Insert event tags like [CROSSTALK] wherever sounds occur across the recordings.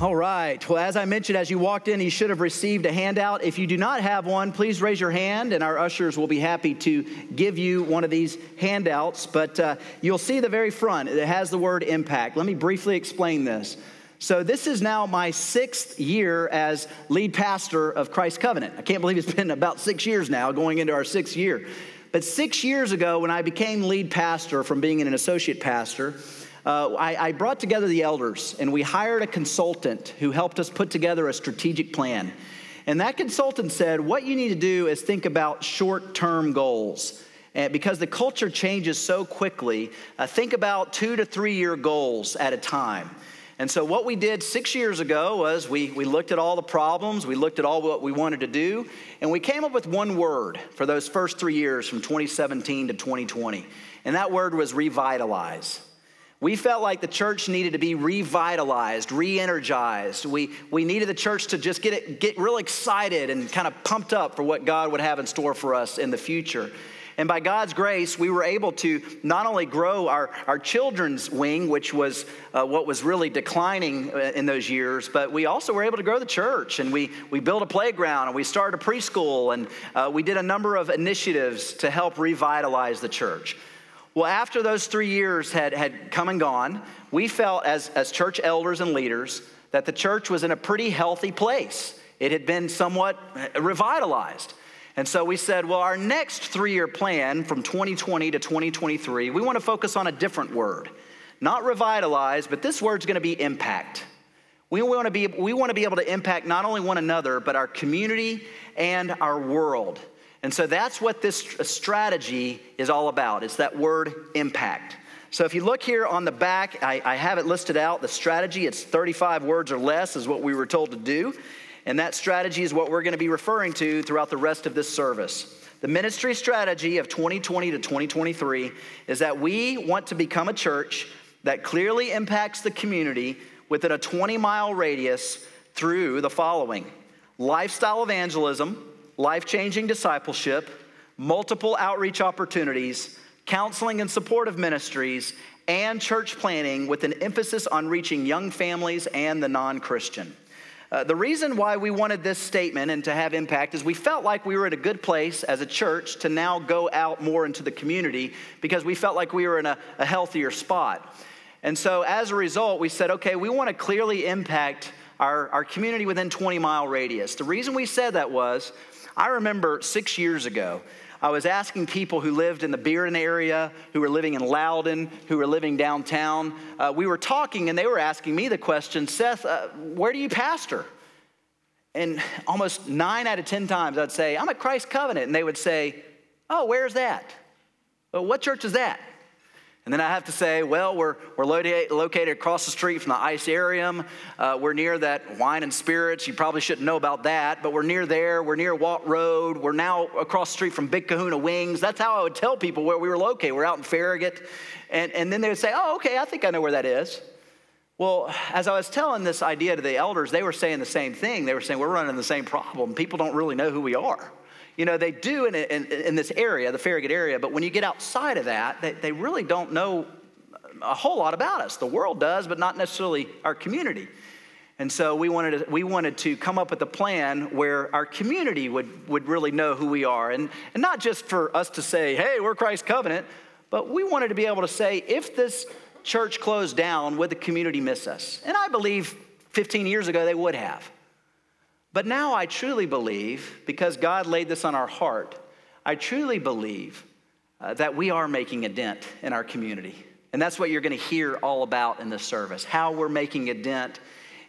All right. Well, as I mentioned, as you walked in, you should have received a handout. If you do not have one, please raise your hand, and our ushers will be happy to give you one of these handouts. But uh, you'll see the very front, it has the word impact. Let me briefly explain this. So, this is now my sixth year as lead pastor of Christ Covenant. I can't believe it's been about six years now, going into our sixth year. But six years ago, when I became lead pastor from being an associate pastor, uh, I, I brought together the elders and we hired a consultant who helped us put together a strategic plan. And that consultant said, What you need to do is think about short term goals. And because the culture changes so quickly, uh, think about two to three year goals at a time. And so, what we did six years ago was we, we looked at all the problems, we looked at all what we wanted to do, and we came up with one word for those first three years from 2017 to 2020. And that word was revitalize. We felt like the church needed to be revitalized, re energized. We, we needed the church to just get, it, get real excited and kind of pumped up for what God would have in store for us in the future. And by God's grace, we were able to not only grow our, our children's wing, which was uh, what was really declining uh, in those years, but we also were able to grow the church. And we, we built a playground and we started a preschool and uh, we did a number of initiatives to help revitalize the church. Well, after those three years had, had come and gone, we felt as, as church elders and leaders that the church was in a pretty healthy place. It had been somewhat revitalized. And so we said, well, our next three year plan from 2020 to 2023, we want to focus on a different word. Not revitalize, but this word's going to be impact. We want to be, we want to be able to impact not only one another, but our community and our world. And so that's what this strategy is all about. It's that word impact. So if you look here on the back, I, I, have it listed out. The strategy, it's 35 words or less, is what we were told to do. And that strategy is what we're going to be referring to throughout the rest of this service. The ministry strategy of 2020 to 2023 is that we want to become a church that clearly impacts the community within a 20 mile radius through the following lifestyle evangelism life changing discipleship, multiple outreach opportunities, counseling and supportive ministries, and church planning with an emphasis on reaching young families and the non Christian. Uh, the reason why we wanted this statement and to have impact is we felt like we were at a good place as a church to now go out more into the community because we felt like we were in a, a healthier spot. And so as a result, we said, okay, we want to clearly impact our, our community within 20 mile radius. The reason we said that was I remember six years ago, I was asking people who lived in the Bearden area, who were living in Loudon, who were living downtown. Uh, we were talking, and they were asking me the question Seth, uh, where do you pastor? And almost nine out of 10 times I'd say, I'm at Christ Covenant. And they would say, Oh, where's that? Well, what church is that? And then I have to say, well, we're, we're located across the street from the Icearium. Uh, we're near that wine and spirits. You probably shouldn't know about that, but we're near there. We're near Watt Road. We're now across the street from Big Kahuna Wings. That's how I would tell people where we were located. We're out in Farragut. And, and then they would say, oh, okay, I think I know where that is. Well, as I was telling this idea to the elders, they were saying the same thing. They were saying, we're running the same problem. People don't really know who we are. You know, they do in, in, in this area, the Farragut area, but when you get outside of that, they, they really don't know a whole lot about us. The world does, but not necessarily our community. And so we wanted to, we wanted to come up with a plan where our community would, would really know who we are. And, and not just for us to say, hey, we're Christ's Covenant, but we wanted to be able to say, if this church closed down, would the community miss us? And I believe 15 years ago they would have. But now I truly believe, because God laid this on our heart, I truly believe uh, that we are making a dent in our community. And that's what you're going to hear all about in this service how we're making a dent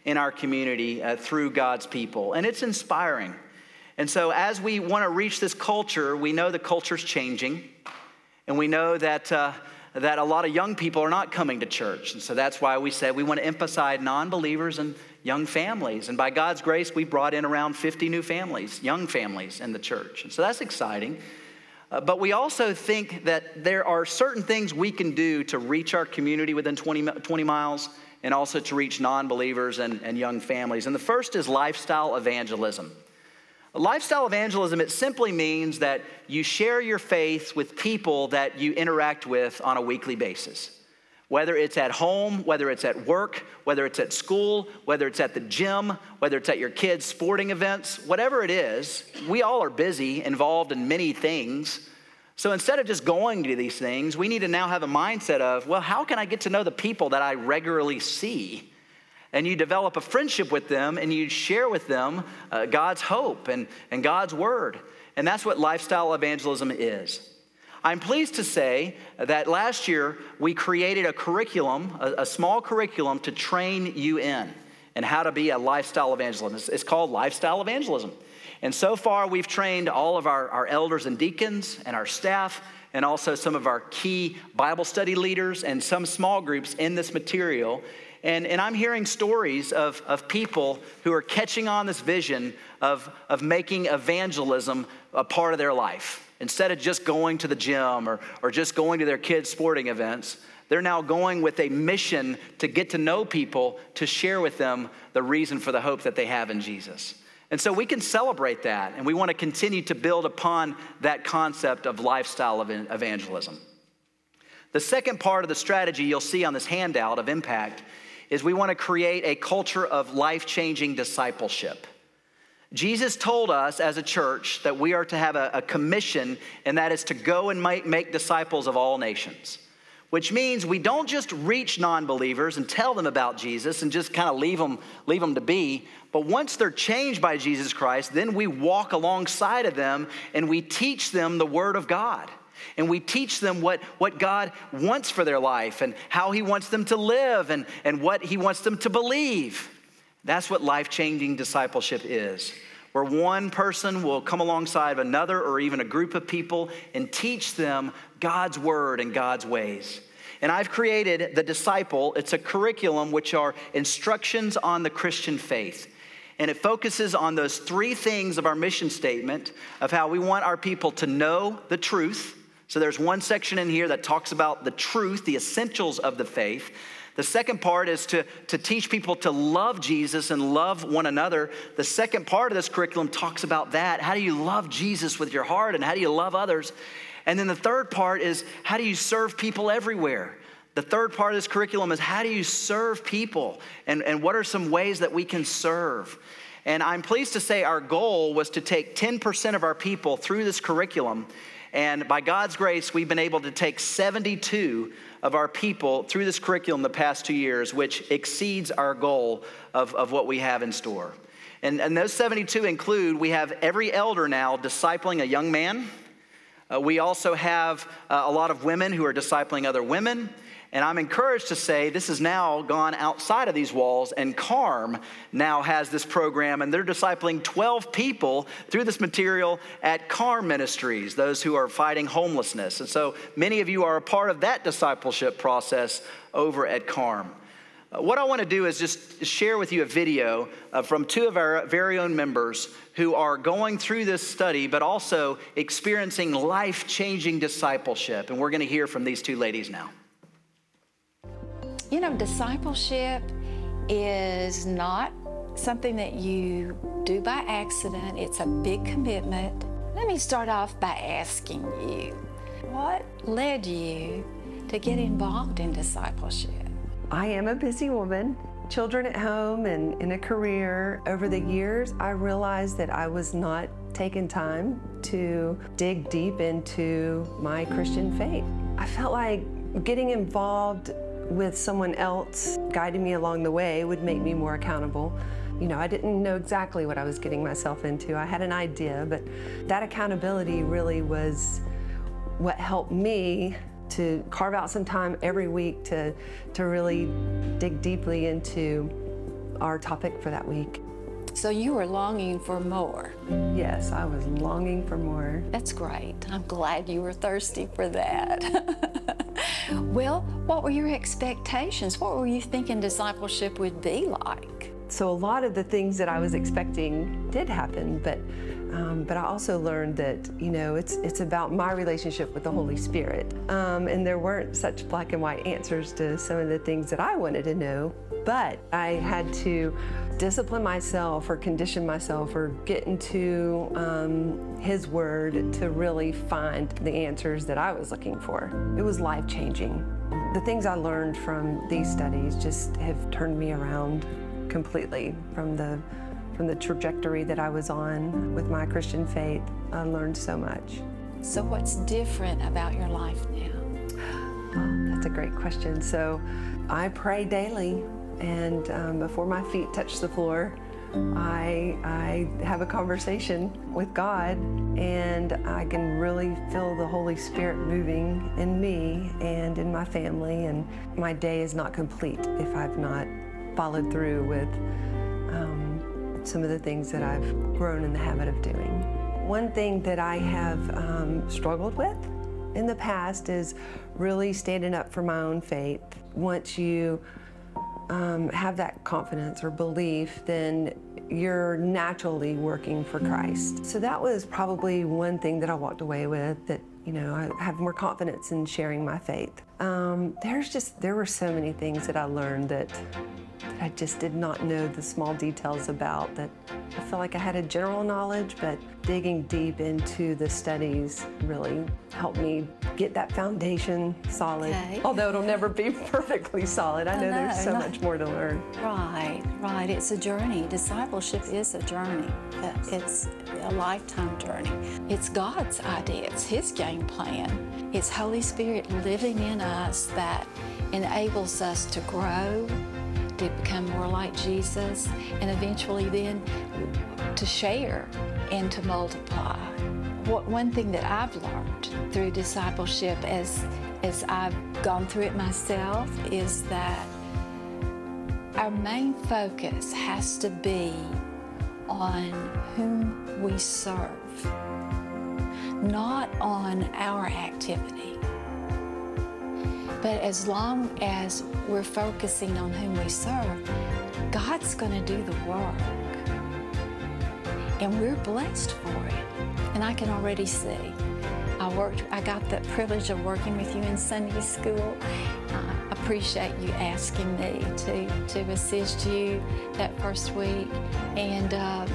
in our community uh, through God's people. And it's inspiring. And so, as we want to reach this culture, we know the culture's changing. And we know that, uh, that a lot of young people are not coming to church. And so that's why we said we want to emphasize non believers and young families. And by God's grace, we brought in around 50 new families, young families in the church. And so that's exciting. Uh, but we also think that there are certain things we can do to reach our community within 20, 20 miles and also to reach non believers and, and young families. And the first is lifestyle evangelism. Lifestyle evangelism, it simply means that you share your faith with people that you interact with on a weekly basis. Whether it's at home, whether it's at work, whether it's at school, whether it's at the gym, whether it's at your kids' sporting events, whatever it is, we all are busy, involved in many things. So instead of just going to these things, we need to now have a mindset of, well, how can I get to know the people that I regularly see? And you develop a friendship with them and you share with them uh, God's hope and, and God's word. And that's what lifestyle evangelism is. I'm pleased to say that last year we created a curriculum, a, a small curriculum to train you in and how to be a lifestyle evangelist. It's, it's, called Lifestyle Evangelism. And so far, we've trained all of our, our elders and deacons and our staff, and also some of our key Bible study leaders and some small groups in this material. And, and I'm hearing stories of, of people who are catching on this vision of, of making evangelism a part of their life. Instead of just going to the gym or, or just going to their kids' sporting events, they're now going with a mission to get to know people, to share with them the reason for the hope that they have in Jesus. And so we can celebrate that, and we want to continue to build upon that concept of lifestyle evangelism. The second part of the strategy you'll see on this handout of impact is we want to create a culture of life changing discipleship. Jesus told us as a church that we are to have a, a commission, and that is to go and make, make disciples of all nations which means we don't just reach non-believers and tell them about Jesus and just kind of leave them, leave them to be. But once they're changed by Jesus Christ, then we walk alongside of them and we teach them the Word of God. And we teach them what, what God wants for their life and how He wants them to live and, and what He wants them to believe. That's what life changing discipleship is, where one person will come alongside another or even a group of people and teach them God's word and God's ways. And I've created the disciple, it's a curriculum which are instructions on the Christian faith. And it focuses on those three things of our mission statement of how we want our people to know the truth. So there's one section in here that talks about the truth, the essentials of the faith. The second part is to, to teach people to love Jesus and love one another. The second part of this curriculum talks about that. How do you love Jesus with your heart and how do you love others? And then the third part is how do you serve people everywhere? The third part of this curriculum is how do you serve people and, and what are some ways that we can serve? And I'm pleased to say our goal was to take 10% of our people through this curriculum. And by God's grace, we've been able to take 72 of our people through this curriculum the past two years, which exceeds our goal of, of what we have in store. And, and those 72 include we have every elder now discipling a young man. Uh, we also have uh, a lot of women who are discipling other women. And I'm encouraged to say this has now gone outside of these walls, and KARM now has this program, and they're discipling 12 people through this material at KARM Ministries, those who are fighting homelessness. And so many of you are a part of that discipleship process over at KARM. Uh, what I want to do is just share with you a video uh, from two of our very own members who are going through this study, but also experiencing life changing discipleship. And we're going to hear from these two ladies now. You know, discipleship is not something that you do by accident, it's a big commitment. Let me start off by asking you what led you to get involved in discipleship? I am a busy woman, children at home and in a career. Over the years, I realized that I was not taking time to dig deep into my Christian faith. I felt like getting involved with someone else guiding me along the way would make me more accountable. You know, I didn't know exactly what I was getting myself into. I had an idea, but that accountability really was what helped me to carve out some time every week to, to really dig deeply into our topic for that week. So you were longing for more. Yes, I was longing for more. That's great. I'm glad you were thirsty for that. [LAUGHS] well, what were your expectations? What were you thinking discipleship would be like? So a lot of the things that I was expecting did happen, but um, but I also learned that you know it's it's about my relationship with the Holy Spirit, um, and there weren't such black and white answers to some of the things that I wanted to know. But I had to discipline myself or condition myself or get into um, His Word to really find the answers that I was looking for. It was life changing. the things I learned from these studies just have turned me around completely from the from the trajectory that I was on with my Christian faith. I learned so much. So, what's different about your life now? Oh, that's a great question. So, I pray daily, and um, before my feet touch the floor, I, I have a conversation with God, and I can really feel the Holy Spirit moving in me and in my family. And my day is not complete if I've not followed through with um, some of the things that I've grown in the habit of doing. One thing that I have um, struggled with in the past is really standing up for my own faith. Once you um, have that confidence or belief, then you're naturally working for Christ. So that was probably one thing that I walked away with that, you know, I have more confidence in sharing my faith. Um, there's just, there were so many things that I learned that, that I just did not know the small details about that I felt like I had a general knowledge, but digging deep into the studies really helped me get that foundation solid. Okay. Although it'll never be [LAUGHS] perfectly solid. I know, no, there's so no. much more to learn. Right, right. It's a journey. Discipleship is a journey. Uh, It's a lifetime journey. It's God's idea, it's His game plan. It's Holy Spirit living in us that enables us to grow, to become more like Jesus, and eventually then to share and to multiply. What, one thing that I've learned through discipleship as, as I've gone through it myself is that our main focus has to be on whom we serve, not on our activity. But as long as we're focusing on whom we serve, God's going to do the work. And we're blessed for it. And I can already see. I worked I got the privilege of working with you in Sunday school. I appreciate you asking me to to assist you that first week. And uh,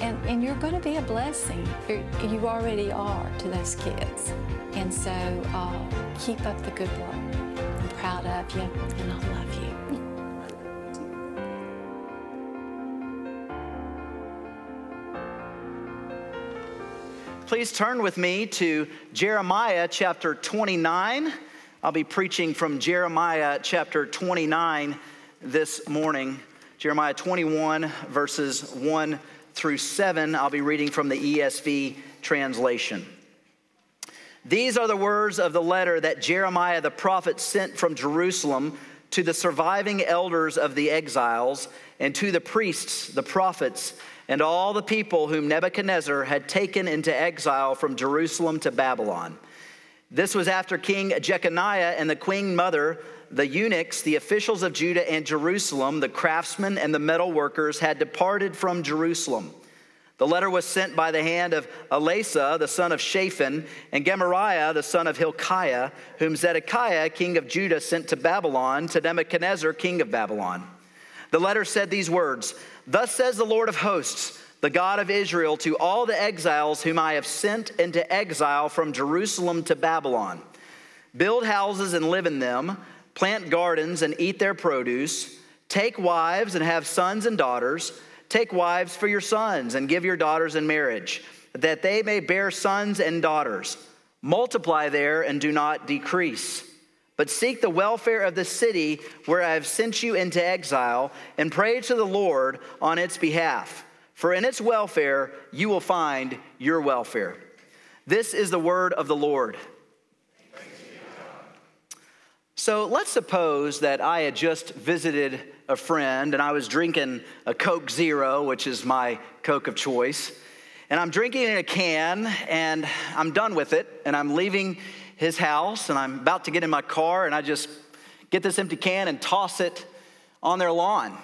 and, and you're going to be a blessing. You're, you already are to those kids. And so uh, keep up the good work. I'm proud of you, and I love you. Please turn with me to Jeremiah chapter 29. I'll be preaching from Jeremiah chapter 29 this morning. Jeremiah 21, verses 1 through 7. I'll be reading from the ESV translation. These are the words of the letter that Jeremiah the prophet sent from Jerusalem to the surviving elders of the exiles and to the priests, the prophets, and all the people whom Nebuchadnezzar had taken into exile from Jerusalem to Babylon. This was after King Jeconiah and the queen mother, the eunuchs, the officials of Judah and Jerusalem, the craftsmen and the metal workers had departed from Jerusalem. The letter was sent by the hand of Elasah, the son of Shaphan, and Gemariah, the son of Hilkiah, whom Zedekiah, king of Judah, sent to Babylon, to Nebuchadnezzar, king of Babylon. The letter said these words Thus says the Lord of hosts, the God of Israel, to all the exiles whom I have sent into exile from Jerusalem to Babylon Build houses and live in them, plant gardens and eat their produce, take wives and have sons and daughters. Take wives for your sons and give your daughters in marriage, that they may bear sons and daughters. Multiply there and do not decrease. But seek the welfare of the city where I have sent you into exile, and pray to the Lord on its behalf. For in its welfare you will find your welfare. This is the word of the Lord. So let's suppose that I had just visited a friend and I was drinking a Coke Zero, which is my Coke of choice. And I'm drinking in a can and I'm done with it and I'm leaving his house and I'm about to get in my car and I just get this empty can and toss it on their lawn.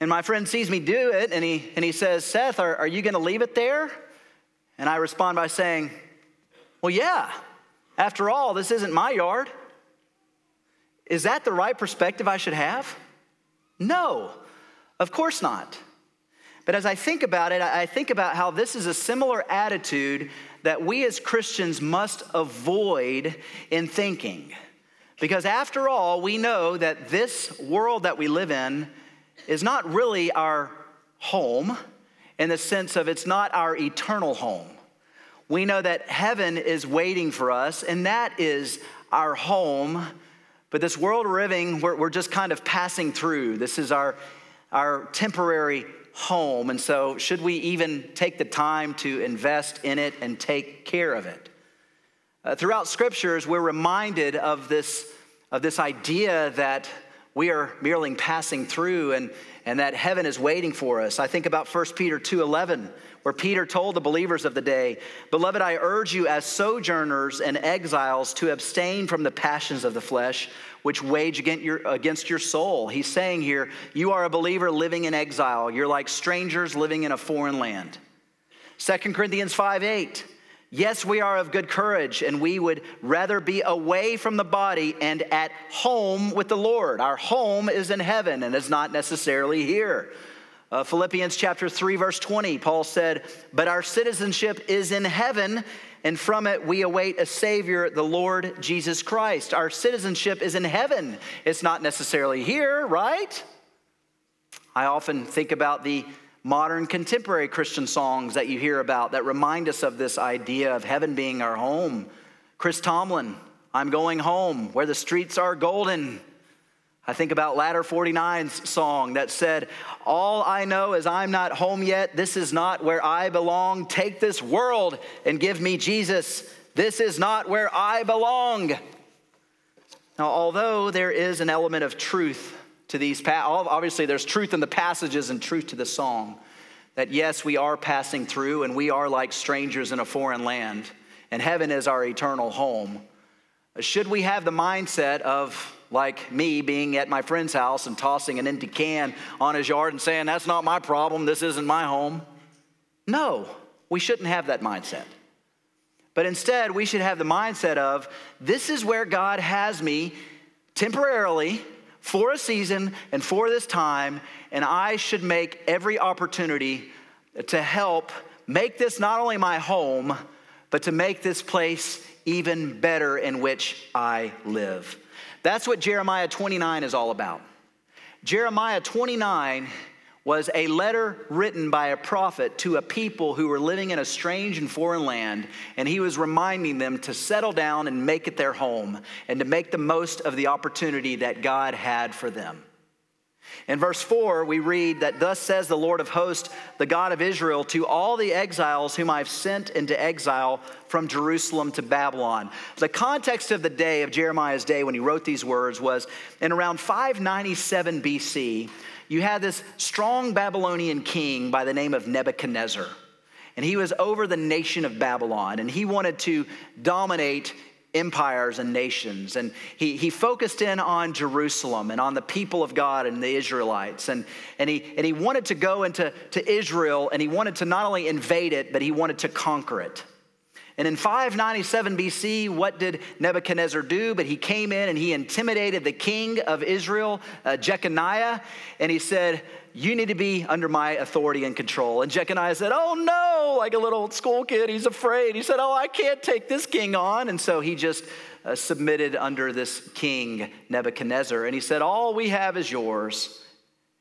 And my friend sees me do it and he, and he says, Seth, are, are you going to leave it there? And I respond by saying, Well, yeah. After all, this isn't my yard. Is that the right perspective I should have? No, of course not. But as I think about it, I think about how this is a similar attitude that we as Christians must avoid in thinking. Because after all, we know that this world that we live in is not really our home in the sense of it's not our eternal home. We know that heaven is waiting for us, and that is our home. But this world living, we're, we're just kind of passing through. This is our, our temporary home. And so, should we even take the time to invest in it and take care of it? Uh, throughout scriptures, we're reminded of this, of this idea that we are merely passing through and, and that heaven is waiting for us. I think about 1 Peter 2:11, where Peter told the believers of the day, "Beloved, I urge you as sojourners and exiles to abstain from the passions of the flesh, which wage against your, against your soul." He's saying here, you are a believer living in exile. You're like strangers living in a foreign land. 2 Corinthians 5:8 Yes, we are of good courage, and we would rather be away from the body and at home with the Lord. Our home is in heaven and is not necessarily here. Uh, Philippians chapter 3, verse 20, Paul said, But our citizenship is in heaven, and from it we await a Savior, the Lord Jesus Christ. Our citizenship is in heaven. It's not necessarily here, right? I often think about the modern contemporary Christian songs that you hear about that remind us of this idea of heaven being our home. Chris Tomlin, I'm going home where the streets are golden. I think about Ladder 49's song that said, All I know is I'm not home yet. This is not where I belong. Take this world and give me Jesus. This is not where I belong. Now, although there is an element of truth to these, obviously, there's truth in the passages and truth to the song. That yes, we are passing through and we are like strangers in a foreign land, and heaven is our eternal home. Should we have the mindset of, like me, being at my friend's house and tossing an empty can on his yard and saying, That's not my problem, this isn't my home? No, we shouldn't have that mindset. But instead, we should have the mindset of, This is where God has me temporarily for a season and for this time, and I should make every opportunity to help make this not only my home, but to make this place even better in which I live. That's what Jeremiah 29 is all about. Jeremiah 29 was a letter written by a prophet to a people who were living in a strange and foreign land, and he was reminding them to settle down and make it their home and to make the most of the opportunity that God had for them. In verse 4, we read that, Thus says the Lord of hosts, the God of Israel, to all the exiles whom I've sent into exile from Jerusalem to Babylon. The context of the day, of Jeremiah's day, when he wrote these words, was in around 597 BC you had this strong Babylonian king by the name of Nebuchadnezzar. And he was over the nation of Babylon, and he wanted to dominate empires and nations. And he, he focused in on Jerusalem and on the people of God and the Israelites. And, and, he, and he wanted to go into to Israel, and he wanted to not only invade it, but he wanted to conquer it. And in 597 BC, what did Nebuchadnezzar do? But he came in and he intimidated the king of Israel, uh, Jeconiah, and he said, You need to be under my authority and control. And Jeconiah said, Oh no, like a little school kid, he's afraid. He said, Oh, I can't take this king on. And so he just uh, submitted under this king, Nebuchadnezzar. And he said, All we have is yours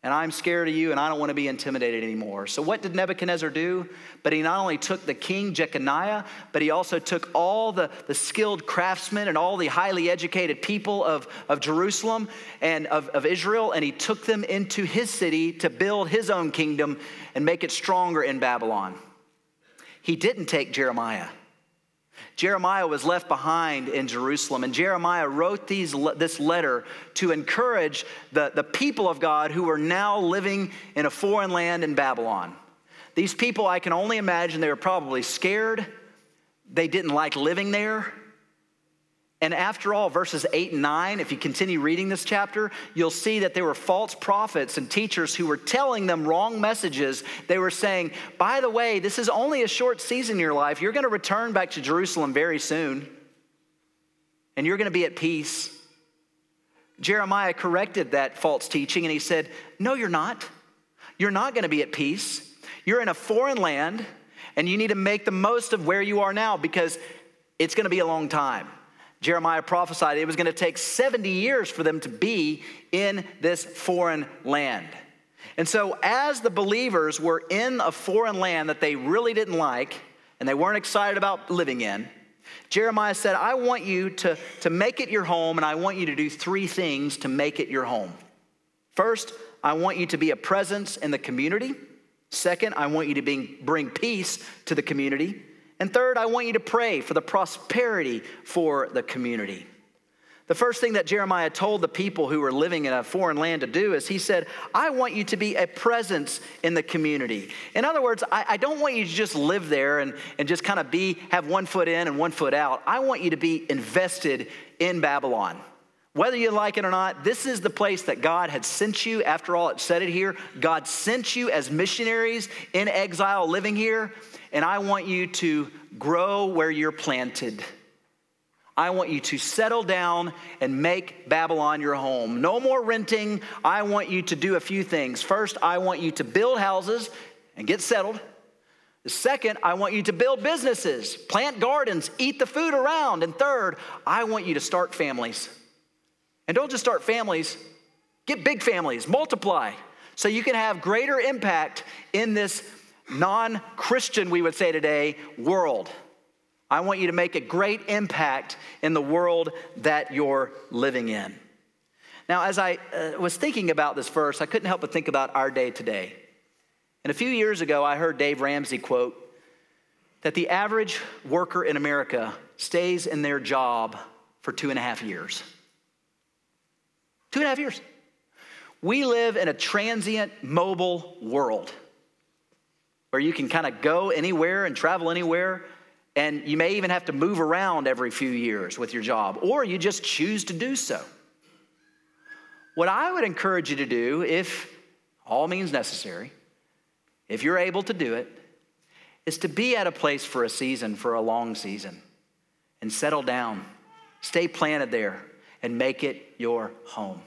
and I'm scared of you and I don't want to be intimidated anymore. So, what did Nebuchadnezzar do? But he not only took the king Jeconiah, but he also took all the, the skilled craftsmen and all the highly educated people of, of Jerusalem and of, of Israel, and he took them into his city to build his own kingdom and make it stronger in Babylon. He didn't take Jeremiah. Jeremiah was left behind in Jerusalem, and Jeremiah wrote these, this letter to encourage the, the people of God who were now living in a foreign land in Babylon. These people, I can only imagine, they were probably scared. They didn't like living there. And after all, verses 8 and 9, if you continue reading this chapter, you'll see that there were false prophets and teachers who were telling them wrong messages. They were saying, by the way, this is only a short season in your life. You're going to return back to Jerusalem very soon, and you're going to be at peace. Jeremiah corrected that false teaching and he said, No, you're not. You're not going to be at peace. You're in a foreign land, and you need to make the most of where you are now because it's going to be a long time. Jeremiah prophesied it was going to take 70 years for them to be in this foreign land. And so, as the believers were in a foreign land that they really didn't like and they weren't excited about living in, Jeremiah said, I want you to, to make it your home, and I want you to do three things to make it your home. First, I want you to be a presence in the community. Second, I want you to bring, bring peace to the community. And third, I want you to pray for the prosperity for the community. The first thing that Jeremiah told the people who were living in a foreign land to do is he said, I want you to be a presence in the community. In other words, I, I don't want you to just live there and, and just kind of be, have one foot in and one foot out. I want you to be invested in Babylon. Whether you like it or not, this is the place that God had sent you. After all, it said it here. God sent you as missionaries in exile living here, and I want you to grow where you're planted. I want you to settle down and make Babylon your home. No more renting. I want you to do a few things. First, I want you to build houses and get settled. The second, I want you to build businesses, plant gardens, eat the food around. And third, I want you to start families. And don't just start families, get big families, multiply, so you can have greater impact in this non Christian, we would say today, world. I want you to make a great impact in the world that you're living in. Now, as I uh, was thinking about this verse, I couldn't help but think about our day today. And a few years ago, I heard Dave Ramsey quote that the average worker in America stays in their job for two and a half years. Two and a half years. We live in a transient, mobile world where you can kind of go anywhere and travel anywhere and you may even have to move around every few years with your job, or you just choose to do so. What I would encourage you to do, if all means necessary, if you're able to do it, is to be at a place for a season, for a long season, and settle down. Stay planted there and make it your home.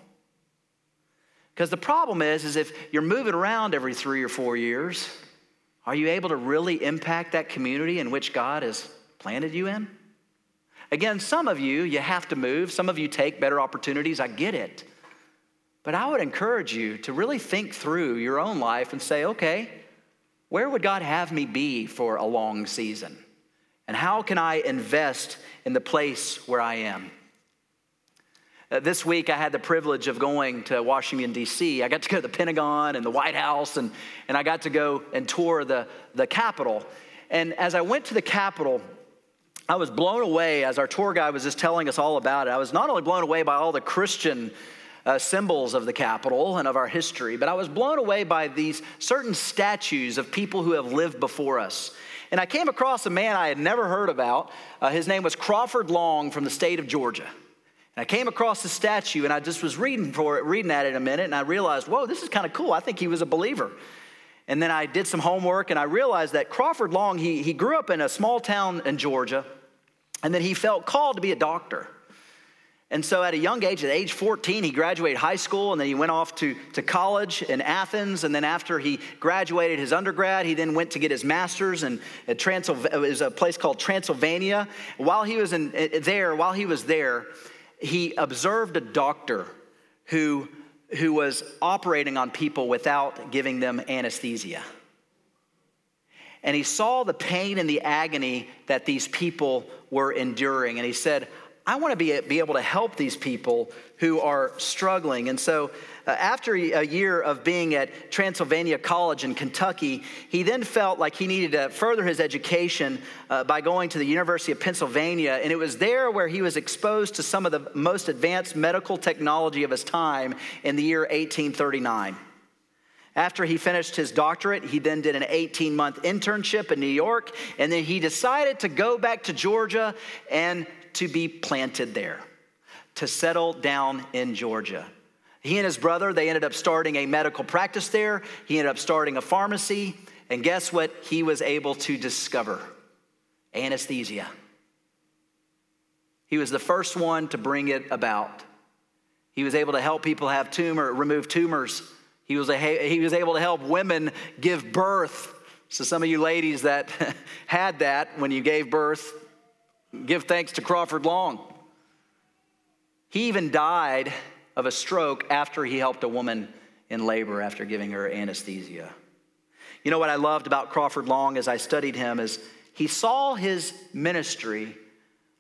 Because the problem is, is if you're moving around every three or four years, are you able to really impact that community in which God has planted you in? Again, some of you, you have to move. Some of you take better opportunities. I get it. But I would encourage you to really think through your own life and say, okay, where would God have me be for a long season? And how can I invest in the place where I am? Uh, this week, I had the privilege of going to Washington, D.C. I got to go to the Pentagon and the White House, and, and I got to go and tour the, the Capitol. And as I went to the Capitol, I was blown away as our tour guide was just telling us all about it. I was not only blown away by all the Christian uh, symbols of the Capitol and of our history, but I was blown away by these certain statues of people who have lived before us. And I came across a man I had never heard about. Uh, his name was Crawford Long from the state of Georgia. I came across the statue and I just was reading for it, reading at it a minute, and I realized, whoa, this is kind of cool. I think he was a believer. And then I did some homework and I realized that Crawford Long, he, he grew up in a small town in Georgia, and then he felt called to be a doctor. And so at a young age, at age 14, he graduated high school and then he went off to, to college in Athens. And then after he graduated his undergrad, he then went to get his master's in Transylvania, it was a place called Transylvania. While he was in, eh, there, while he was there, he observed a doctor who, who was operating on people without giving them anesthesia. And he saw the pain and the agony that these people were enduring. And he said, I want to be, be able to help these people who are struggling. And so uh, after a year of being at Transylvania College in Kentucky, he then felt like he needed to further his education uh, by going to the University of Pennsylvania. And it was there where he was exposed to some of the most advanced medical technology of his time in the year 1839. After he finished his doctorate, he then did an 18 month internship in New York, and then he decided to go back to Georgia and to be planted there, to settle down in Georgia. He and his brother, they ended up starting a medical practice there. He ended up starting a pharmacy. And guess what he was able to discover? Anesthesia. He was the first one to bring it about. He was able to help people have tumor, remove tumors. He was, a, he was able to help women give birth. So, some of you ladies that [LAUGHS] had that when you gave birth, give thanks to Crawford Long. He even died of a stroke after he helped a woman in labor after giving her anesthesia. You know what I loved about Crawford Long as I studied him is he saw his ministry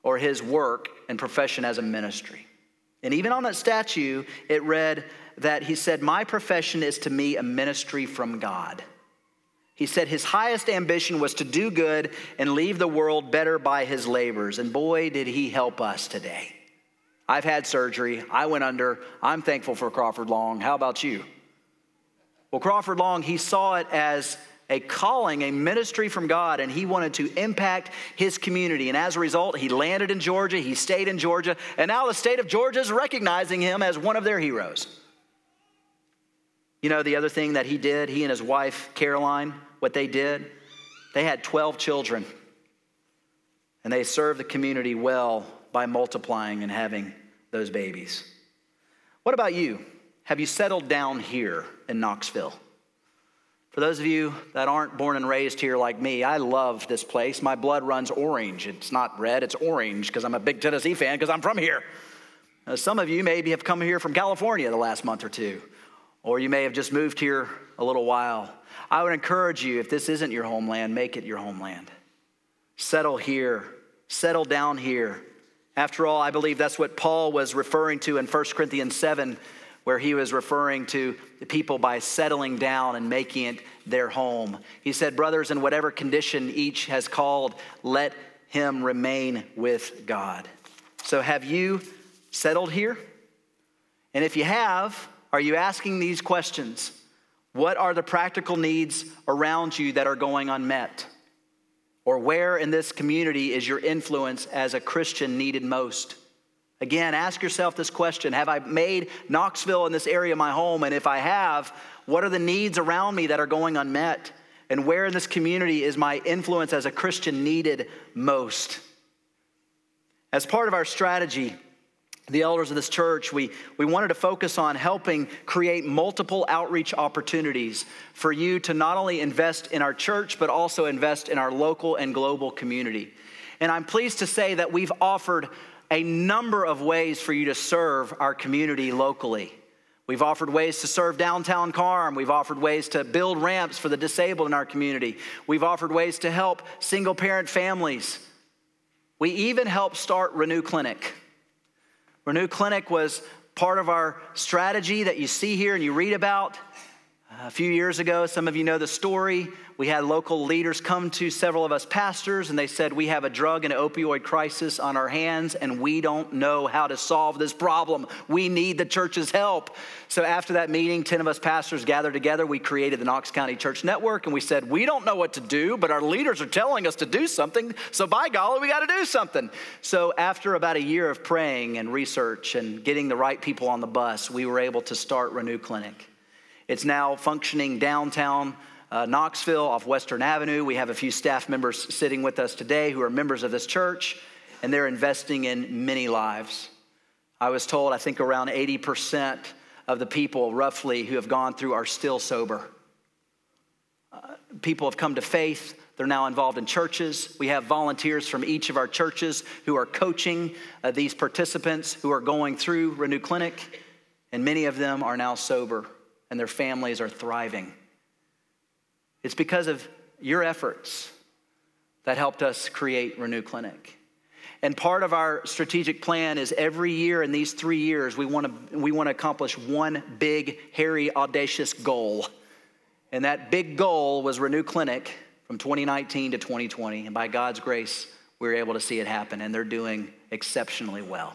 or his work and profession as a ministry. And even on that statue, it read that he said, My profession is to me a ministry from God. He said his highest ambition was to do good and leave the world better by his labors. And boy, did he help us today. I've had surgery. I went under. I'm thankful for Crawford Long. How about you? Well, Crawford Long, he saw it as a calling, a ministry from God, and he wanted to impact his community. And as a result, he landed in Georgia, he stayed in Georgia, and now the state of Georgia is recognizing him as one of their heroes. You know, the other thing that he did, he and his wife, Caroline, what they did, they had 12 children, and they served the community well by multiplying and having those babies. What about you? Have you settled down here in Knoxville? For those of you that aren't born and raised here like me, I love this place. My blood runs orange. It's not red, it's orange because I'm a big Tennessee fan because I'm from here. Uh, some of you maybe have come here from California the last month or two, or you may have just moved here a little while. I would encourage you, if this isn't your homeland, make it your homeland. Settle here, settle down here. After all, I believe that's what Paul was referring to in 1 Corinthians 7 where he was referring to the people by settling down and making it their home. He said, Brothers, in whatever condition each has called, let him remain with God. So, have you settled here? And if you have, are you asking these questions? What are the practical needs around you that are going unmet? Or where in this community is your influence as a Christian needed most? Again, ask yourself this question Have I made Knoxville in this area my home? And if I have, what are the needs around me that are going unmet? And where in this community is my influence as a Christian needed most? As part of our strategy, the elders of this church, we, we wanted to focus on helping create multiple outreach opportunities for you to not only invest in our church, but also invest in our local and global community. And I'm pleased to say that we've offered a number of ways for you to serve our community locally. We've offered ways to serve downtown KARM. We've offered ways to build ramps for the disabled in our community. We've offered ways to help single parent families. We even helped start Renew Clinic. Renew Clinic was part of our strategy that you see here and you read about. A few years ago, some of you know the story. We had local leaders come to several of us pastors and they said, We have a drug and opioid crisis on our hands and we don't know how to solve this problem. We need the church's help. So, after that meeting, 10 of us pastors gathered together. We created the Knox County Church Network and we said, We don't know what to do, but our leaders are telling us to do something. So, by golly, we got to do something. So, after about a year of praying and research and getting the right people on the bus, we were able to start Renew Clinic. It's now functioning downtown uh, Knoxville off Western Avenue. We have a few staff members sitting with us today who are members of this church, and they're investing in many lives. I was told, I think around 80% of the people, roughly, who have gone through are still sober. Uh, people have come to faith. They're now involved in churches. We have volunteers from each of our churches who are coaching uh, these participants who are going through Renew Clinic, and many of them are now sober and their families are thriving. It's because of your efforts that helped us create Renew Clinic. And part of our strategic plan is every year in these three years, we want to, we want to accomplish one big, hairy, audacious goal. And that big goal was Renew Clinic from 2019 to 2020. And by God's grace, we were able to see it happen, and they're doing exceptionally well.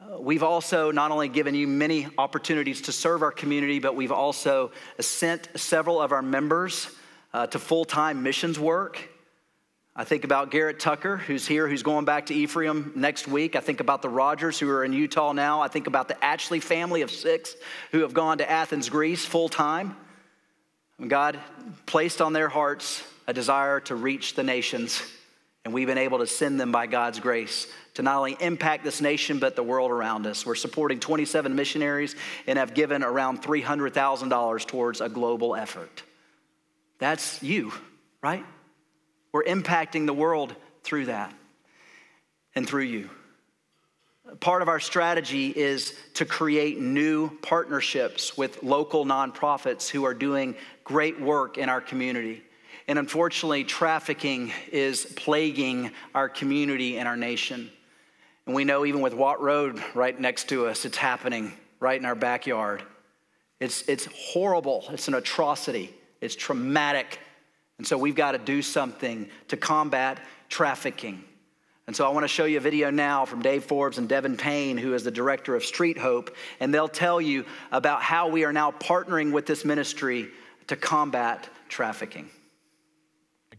Uh, we've also not only given you many opportunities to serve our community, but we've also sent several of our members uh, to full time missions work. I think about Garrett Tucker, who's here, who's going back to Ephraim next week. I think about the Rogers, who are in Utah now. I think about the Ashley family of six who have gone to Athens, Greece full time. God placed on their hearts a desire to reach the nations, and we've been able to send them by God's grace to not only impact this nation, but the world around us. We're supporting 27 missionaries and have given around $300,000 towards a global effort. That's you, right? We're impacting the world through that and through you. part of our strategy is to create new partnerships with local nonprofits who are doing great work in our community. And unfortunately, trafficking is plaguing our community and our nation. And we know even with Watt Road right next to us, it's happening right in our backyard. It's, it's horrible, it's an atrocity, it's traumatic. And so we've got to do something to combat trafficking. And so I want to show you a video now from Dave Forbes and Devin Payne, who is the director of Street Hope, and they'll tell you about how we are now partnering with this ministry to combat trafficking.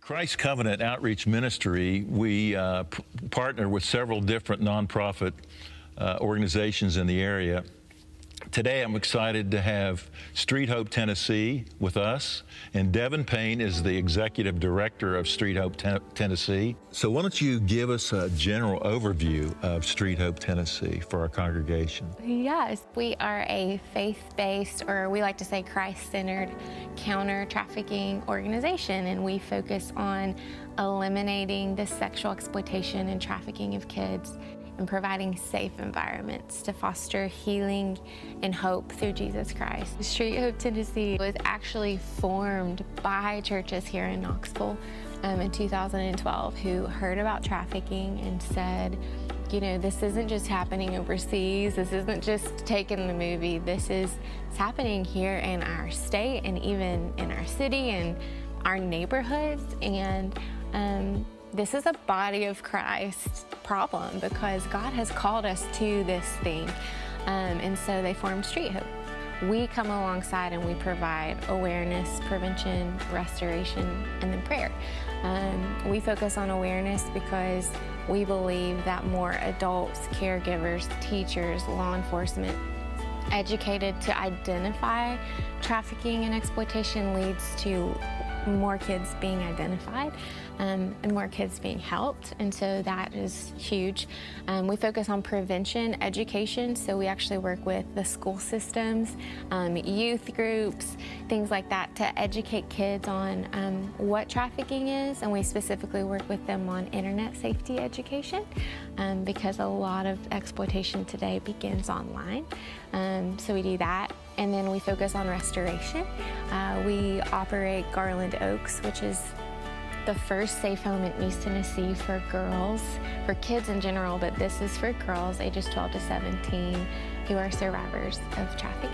Christ Covenant Outreach Ministry, we uh, partner with several different nonprofit uh, organizations in the area. Today, I'm excited to have Street Hope Tennessee with us, and Devin Payne is the executive director of Street Hope Ten- Tennessee. So, why don't you give us a general overview of Street Hope Tennessee for our congregation? Yes, we are a faith based, or we like to say Christ centered, counter trafficking organization, and we focus on eliminating the sexual exploitation and trafficking of kids and providing safe environments to foster healing and hope through Jesus Christ. Street Hope Tennessee was actually formed by churches here in Knoxville um, in 2012 who heard about trafficking and said, you know, this isn't just happening overseas. This isn't just Taken the movie. This is it's happening here in our state and even in our city and our neighborhoods. And um, this is a body of Christ problem because God has called us to this thing. Um, and so they formed Street Hope. We come alongside and we provide awareness, prevention, restoration, and then prayer. Um, we focus on awareness because we believe that more adults, caregivers, teachers, law enforcement, educated to identify trafficking and exploitation leads to more kids being identified um, and more kids being helped. And so that is huge. Um, we focus on prevention, education. So we actually work with the school systems, um, youth groups, things like that to educate kids on um, what trafficking is. And we specifically work with them on internet safety education um, because a lot of exploitation today begins online. Um, so we do that and then we focus on restoration. Uh, we operate Garland Oaks, which is the first safe home in East Tennessee for girls, for kids in general, but this is for girls ages 12 to 17 who are survivors of trafficking.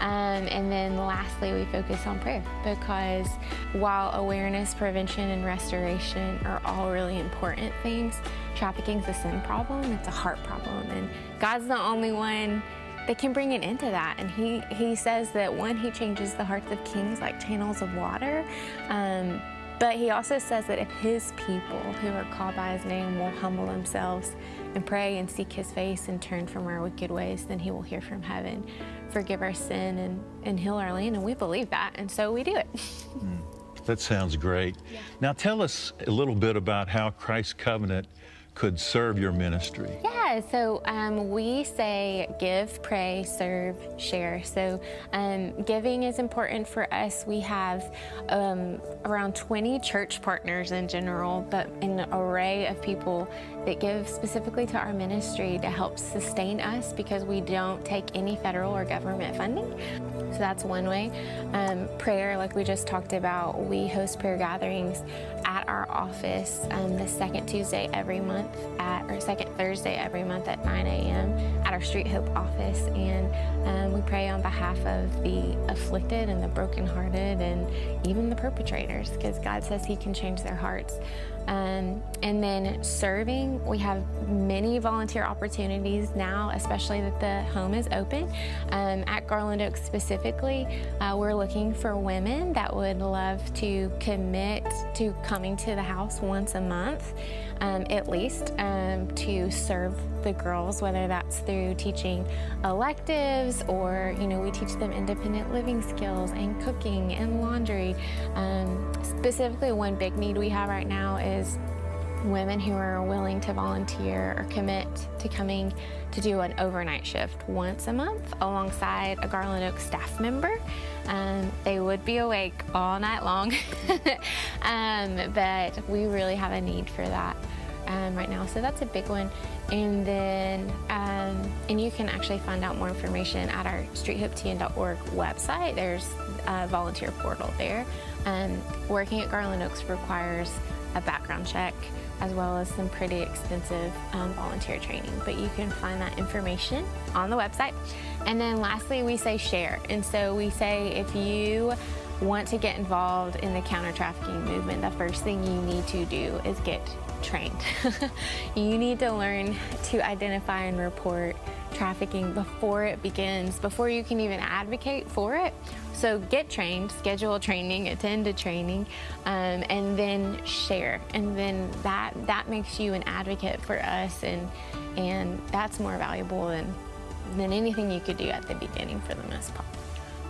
Um, and then lastly, we focus on prayer because while awareness, prevention, and restoration are all really important things, trafficking is a sin problem, it's a heart problem. And God's the only one that can bring an end to that. And he, he says that when he changes the hearts of kings like channels of water, um, but he also says that if his people who are called by his name will humble themselves and pray and seek his face and turn from our wicked ways, then he will hear from heaven, forgive our sin, and, and heal our land. And we believe that, and so we do it. [LAUGHS] Mm, that sounds great. Yeah. Now, tell us a little bit about how Christ's Covenant could serve your ministry? Yeah, so um, we say give, pray, serve, share. So um, giving is important for us. We have um, around 20 church partners in general, but an array of people that give specifically to our ministry to help sustain us because we don't take any federal or government funding. So that's one way. Um, prayer, like we just talked about, we host prayer gatherings at our office um, the second Tuesday every month at, or second Thursday every month at 9 a.m. at our Street Hope office. And um, we pray on behalf of the afflicted and the brokenhearted and even the perpetrators because God says He can change their hearts. Um, and then serving, we have many volunteer opportunities now, especially that the home is open. Um, at Garland Oaks specifically, uh, we're looking for women that would love to commit to coming to the house once a month um, at least um, to serve the girls, whether that's through teaching electives or, you know, we teach them independent living skills and cooking and laundry. Um, specifically, one big need we have right now is women who are willing to volunteer or commit to coming to do an overnight shift once a month alongside a Garland Oak staff member. Um, they would be awake all night long, [LAUGHS] um, but we really have a need for that. Um, right now. So that's a big one. And then, um, and you can actually find out more information at our streethopetn.org website. There's a volunteer portal there. Um, working at Garland Oaks requires a background check as well as some pretty extensive um, volunteer training. But you can find that information on the website. And then lastly, we say share. And so we say if you want to get involved in the counter trafficking movement, the first thing you need to do is get trained. [LAUGHS] you need to learn to identify and report trafficking before it begins, before you can even advocate for it. So get trained, schedule training, attend a training, um, and then share. And then that that makes you an advocate for us, and and that's more valuable than than anything you could do at the beginning for the most part.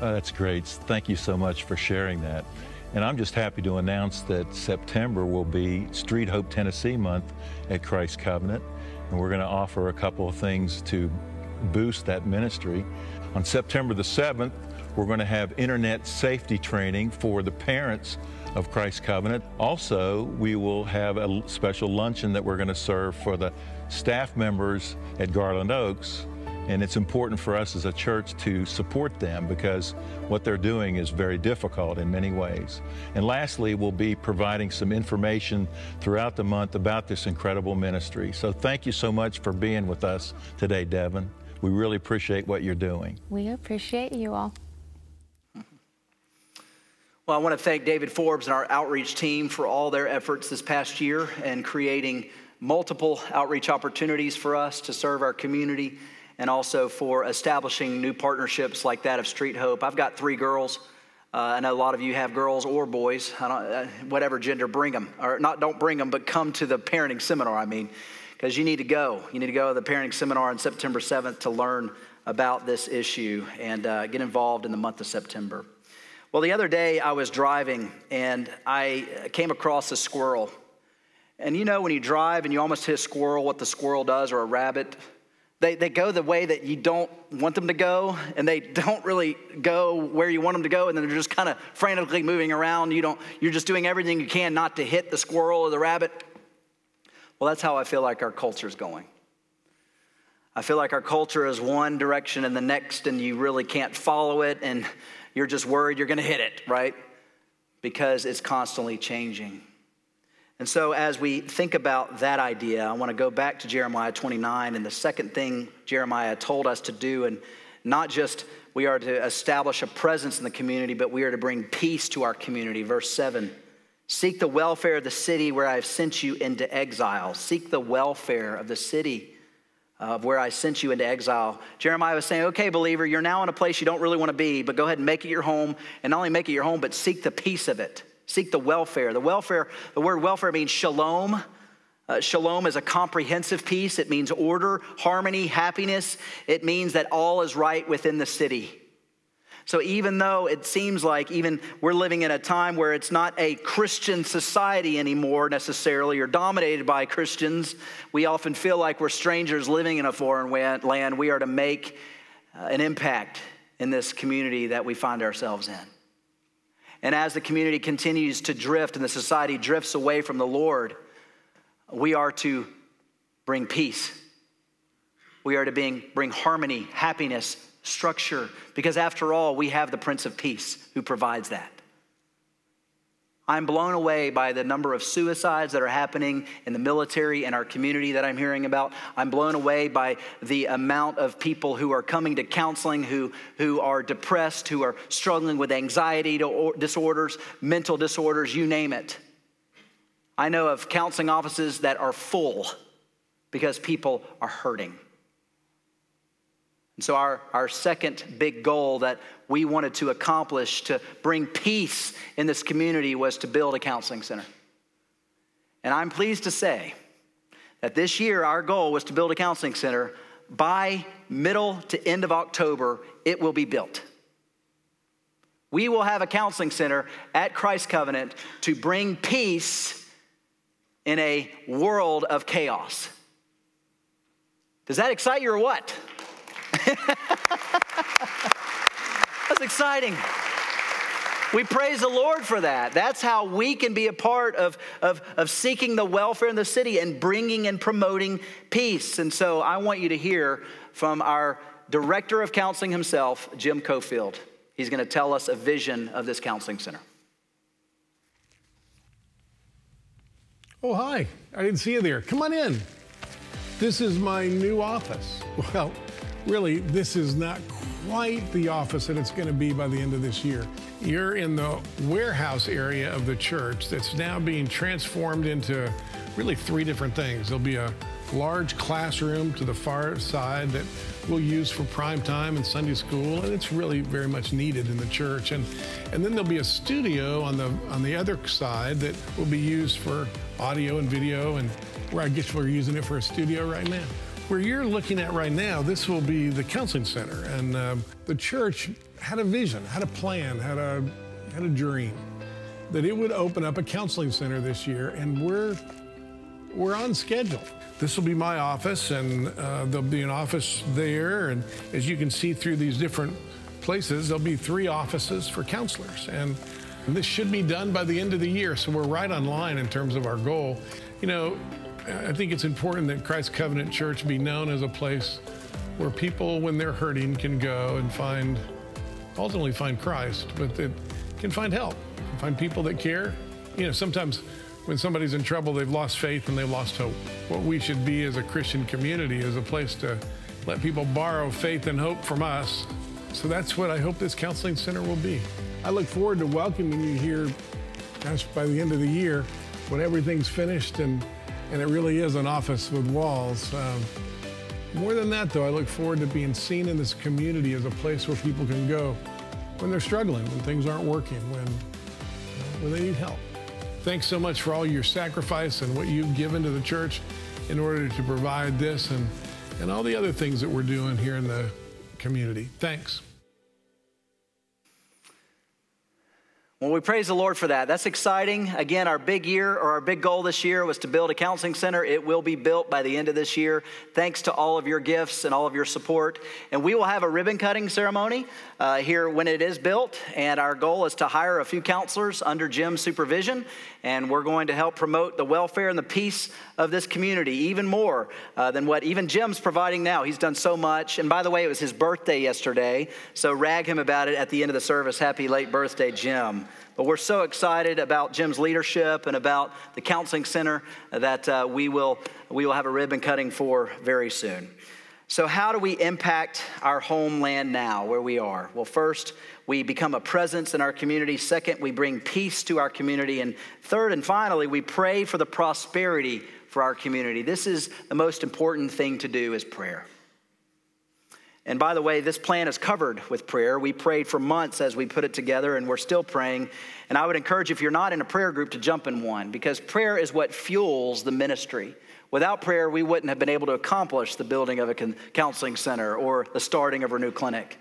Oh, that's great. Thank you so much for sharing that. And I'm just happy to announce that September will be Street Hope Tennessee Month at Christ Covenant. And we're going to offer a couple of things to boost that ministry. On September the 7th, we're going to have internet safety training for the parents of Christ Covenant. Also, we will have a special luncheon that we're going to serve for the staff members at Garland Oaks. And it's important for us as a church to support them because what they're doing is very difficult in many ways. And lastly, we'll be providing some information throughout the month about this incredible ministry. So thank you so much for being with us today, Devin. We really appreciate what you're doing. We appreciate you all. Well, I want to thank David Forbes and our outreach team for all their efforts this past year and creating multiple outreach opportunities for us to serve our community and also for establishing new partnerships like that of Street Hope. I've got three girls. Uh, I know a lot of you have girls or boys, uh, whatever gender, bring them. Or not, don't bring them, but come to the parenting seminar, I mean, because you need to go. You need to go to the parenting seminar on September 7th to learn about this issue and uh, get involved in the month of September. Well, the other day I was driving and I came across a squirrel. And you know, when you drive and you almost hit a squirrel, what the squirrel does, or a rabbit, they, they go the way that you don't want them to go, and they don't really go where you want them to go, and then they're just kind of frantically moving around. You don't, you're just doing everything you can not to hit the squirrel or the rabbit. Well, that's how I feel like our culture is going. I feel like our culture is one direction and the next, and you really can't follow it. And you're just worried you're going to hit it, right? Because it's constantly changing. And so, as we think about that idea, I want to go back to Jeremiah 29 and the second thing Jeremiah told us to do, and not just we are to establish a presence in the community, but we are to bring peace to our community. Verse 7 Seek the welfare of the city where I have sent you into exile. Seek the welfare of the city uh, of where I sent you into exile. Jeremiah was saying, okay, believer, you're now in a place you don't really want to be, but go ahead and make it your home. And not only make it your home, but seek the peace of it. Seek the welfare. The welfare, the word welfare means shalom. Uh, shalom is a comprehensive peace. It means order, harmony, happiness. It means that all is right within the city. So even though it seems like even we're living in a time where it's not a Christian society anymore necessarily or dominated by Christians, we often feel like we're strangers living in a foreign land. We are to make uh, an impact in this community that we find ourselves in. And as the community continues to drift and the society drifts away from the Lord, we are to bring peace. We are to bring, bring harmony, happiness, structure, because after all, we have the Prince of Peace who provides that. I'm blown away by the number of suicides that are happening in the military and our community that I'm hearing about. I'm blown away by the amount of people who are coming to counseling who, who are depressed, who are struggling with anxiety disorders, mental disorders, you name it. I know of counseling offices that are full because people are hurting. And so, our, our second big goal that we wanted to accomplish to bring peace in this community was to build a counseling center. And I'm pleased to say that this year, our goal was to build a counseling center. By middle to end of October, it will be built. We will have a counseling center at Christ Covenant to bring peace in a world of chaos. Does that excite you or what? [LAUGHS] That's exciting. we praise the Lord for that. That's how we can be a part of, of, of seeking the welfare in the city and bringing and promoting peace. And so I want you to hear from our director of counseling himself, Jim Cofield. He's going to tell us a vision of this counseling center. Oh, hi. I didn't see you there. Come on in. This is my new office. [LAUGHS] Well, really, this is not quite the office that it's going to be by the end of this year. You're in the warehouse area of the church that's now being transformed into really three different things. There'll be a large classroom to the far side that we'll use for prime time and Sunday school, and it's really very much needed in the church. And and then there'll be a studio on the on the other side that will be used for audio and video, and where I guess we're using it for a studio right now. Where you're looking at right now, this will be the counseling center, and um, the church had a vision, had a plan, had a had a dream that it would open up a counseling center this year, and we're we're on schedule. This will be my office, and uh, there'll be an office there. And as you can see through these different places, there'll be three offices for counselors. And this should be done by the end of the year. So we're right on line in terms of our goal. You know, I think it's important that Christ Covenant Church be known as a place where people, when they're hurting, can go and find, ultimately find Christ, but that can find help, find people that care. You know, sometimes when somebody's in trouble, they've lost faith and they've lost hope. What we should be as a Christian community is a place to let people borrow faith and hope from us. So that's what I hope this counseling center will be. I look forward to welcoming you here, gosh, by the end of the year, when everything's finished and, and it really is an office with walls. Um, more than that, though, I look forward to being seen in this community as a place where people can go when they're struggling, when things aren't working, when, when they need help. Thanks so much for all your sacrifice and what you've given to the church in order to provide this and, and all the other things that we're doing here in the community. Thanks. Well, we praise the Lord for that. That's exciting. Again, our big year or our big goal this year was to build a counseling center. It will be built by the end of this year. Thanks to all of your gifts and all of your support. And we will have a ribbon cutting ceremony uh, here when it is built. And our goal is to hire a few counselors under Jim's supervision. And we're going to help promote the welfare and the peace of this community even more uh, than what even Jim's providing now. He's done so much. And by the way, it was his birthday yesterday. So rag him about it at the end of the service. Happy late birthday, Jim. But we're so excited about Jim's leadership and about the counseling center that uh, we, will, we will have a ribbon cutting for very soon. So, how do we impact our homeland now, where we are? Well, first, we become a presence in our community. Second, we bring peace to our community. And third and finally, we pray for the prosperity for our community. This is the most important thing to do is prayer. And by the way, this plan is covered with prayer. We prayed for months as we put it together, and we're still praying. And I would encourage if you're not in a prayer group, to jump in one because prayer is what fuels the ministry. Without prayer, we wouldn't have been able to accomplish the building of a counseling center or the starting of a new clinic.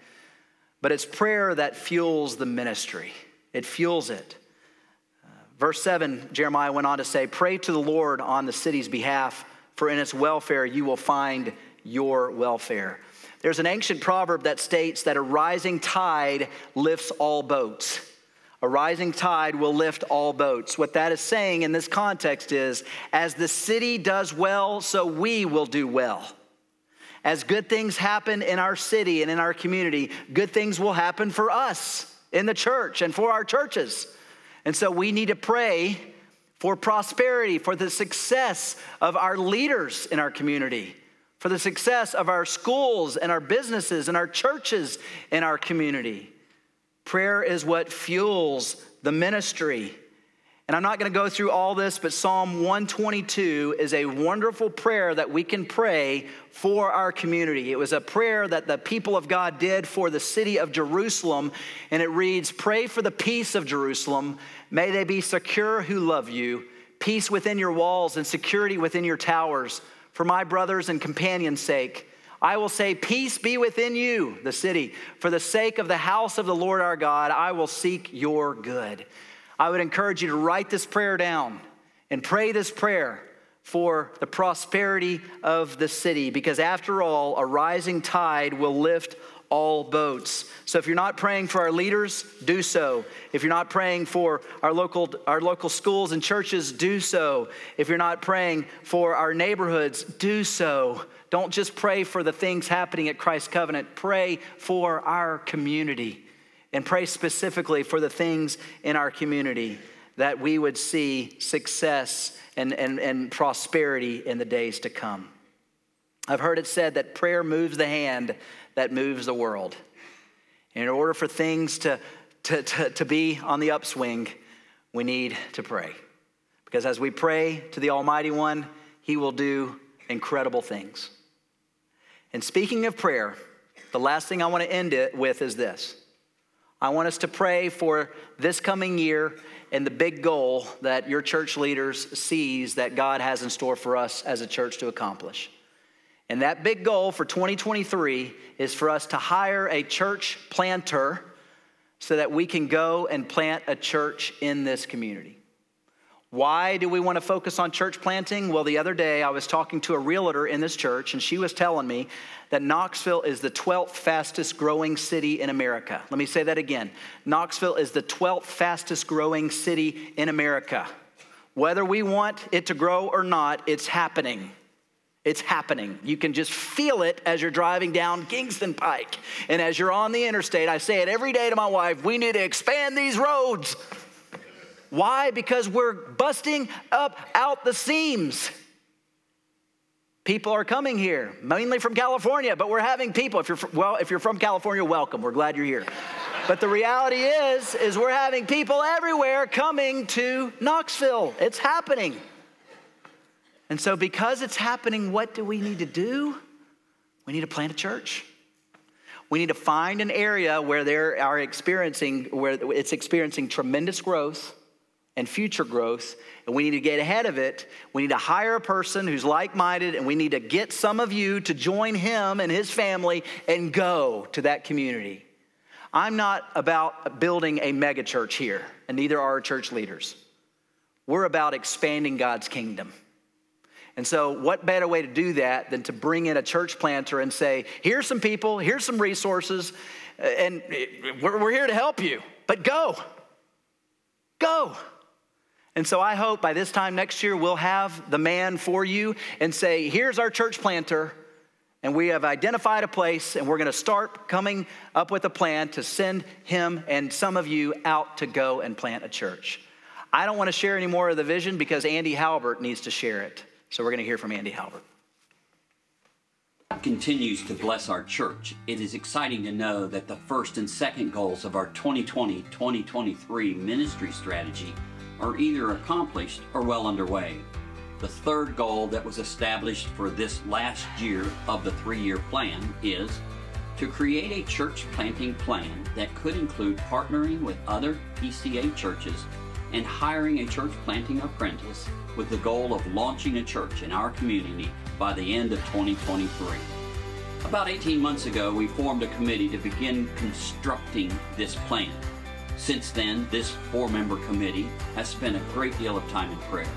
But it's prayer that fuels the ministry, it fuels it. Uh, verse 7, Jeremiah went on to say, Pray to the Lord on the city's behalf, for in its welfare you will find your welfare. There's an ancient proverb that states that a rising tide lifts all boats. A rising tide will lift all boats. What that is saying in this context is as the city does well, so we will do well. As good things happen in our city and in our community, good things will happen for us in the church and for our churches. And so we need to pray for prosperity, for the success of our leaders in our community, for the success of our schools and our businesses and our churches in our community. Prayer is what fuels the ministry. And I'm not going to go through all this, but Psalm 122 is a wonderful prayer that we can pray for our community. It was a prayer that the people of God did for the city of Jerusalem. And it reads Pray for the peace of Jerusalem. May they be secure who love you, peace within your walls and security within your towers. For my brothers and companions' sake, I will say, Peace be within you, the city. For the sake of the house of the Lord our God, I will seek your good. I would encourage you to write this prayer down and pray this prayer for the prosperity of the city, because after all, a rising tide will lift all boats. So if you're not praying for our leaders, do so. If you're not praying for our local, our local schools and churches, do so. If you're not praying for our neighborhoods, do so. Don't just pray for the things happening at Christ Covenant, pray for our community and pray specifically for the things in our community that we would see success and, and, and prosperity in the days to come. I've heard it said that prayer moves the hand that moves the world. In order for things to, to, to, to be on the upswing, we need to pray. Because as we pray to the Almighty One, He will do incredible things. And speaking of prayer, the last thing I want to end it with is this I want us to pray for this coming year and the big goal that your church leaders sees that God has in store for us as a church to accomplish. And that big goal for 2023 is for us to hire a church planter so that we can go and plant a church in this community. Why do we want to focus on church planting? Well, the other day I was talking to a realtor in this church, and she was telling me that Knoxville is the 12th fastest growing city in America. Let me say that again Knoxville is the 12th fastest growing city in America. Whether we want it to grow or not, it's happening. It's happening. You can just feel it as you're driving down Kingston Pike. And as you're on the interstate, I say it every day to my wife we need to expand these roads. Why? Because we're busting up out the seams. People are coming here, mainly from California, but we're having people. If you're from, well, if you're from California, welcome. We're glad you're here. But the reality is, is we're having people everywhere coming to Knoxville. It's happening. And so, because it's happening, what do we need to do? We need to plant a church. We need to find an area where they are experiencing, where it's experiencing tremendous growth and future growth, and we need to get ahead of it. We need to hire a person who's like minded, and we need to get some of you to join him and his family and go to that community. I'm not about building a megachurch here, and neither are our church leaders. We're about expanding God's kingdom. And so, what better way to do that than to bring in a church planter and say, here's some people, here's some resources, and we're, here to help you, but go. Go. And so I hope by this time next year we'll have the man for you and say, here's our church planter, and we have identified a place, and we're going to start coming up with a plan to send him and some of you out to go and plant a church. I don't want to share any more of the vision because Andy Halbert needs to share it. So we're going to hear from Andy Halbert. God continues to bless our church. It is exciting to know that the first and second goals of our 2020 2023 ministry strategy are either accomplished or well underway. The third goal that was established for this last year of the three year plan is to create a church planting plan that could include partnering with other PCA churches and hiring a church planting apprentice with the goal of launching a church in our community by the end of 2023. About 18 months ago, we formed a committee to begin constructing this plan. Since then, this four member committee has spent a great deal of time in prayer.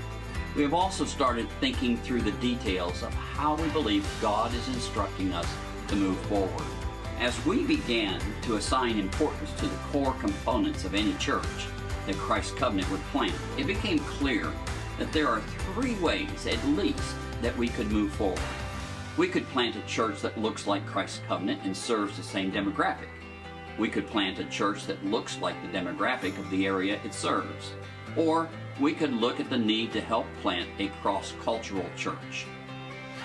We have also started thinking through the details of how we believe God is instructing us to move forward. As we began to assign importance to the core components of any church, that Christ's covenant would plant, it became clear that there are three ways, at least, that we could move forward. We could plant a church that looks like Christ's covenant and serves the same demographic. We could plant a church that looks like the demographic of the area it serves. Or we could look at the need to help plant a cross cultural church.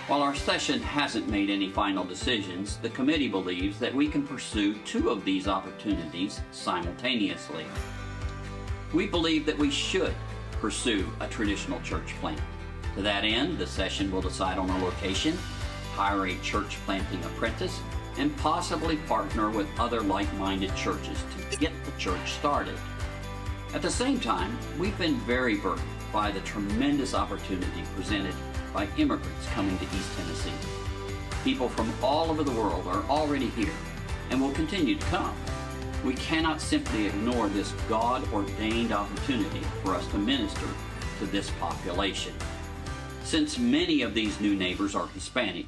While our session hasn't made any final decisions, the committee believes that we can pursue two of these opportunities simultaneously we believe that we should pursue a traditional church plant. To that end, the session will decide on a location, hire a church planting apprentice, and possibly partner with other like minded churches to get the church started. At the same time, we've been very burdened by the tremendous opportunity presented by immigrants coming to East Tennessee. People from all over the world are already here and will continue to come. We cannot simply ignore this God ordained opportunity for us to minister to this population. Since many of these new neighbors are Hispanic,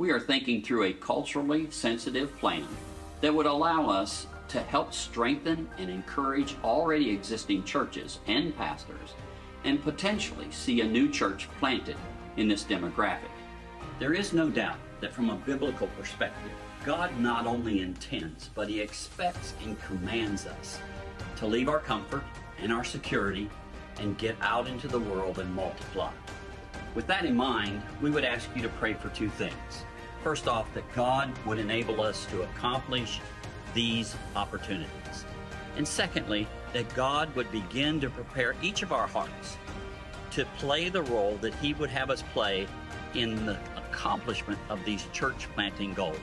we are thinking through a culturally sensitive plan that would allow us to help strengthen and encourage already existing churches and pastors and potentially see a new church planted in this demographic. There is no doubt that from a biblical perspective, God not only intends, but He expects and commands us to leave our comfort and our security and get out into the world and multiply. With that in mind, we would ask you to pray for two things. First off, that God would enable us to accomplish these opportunities. And secondly, that God would begin to prepare each of our hearts to play the role that He would have us play in the accomplishment of these church planting goals.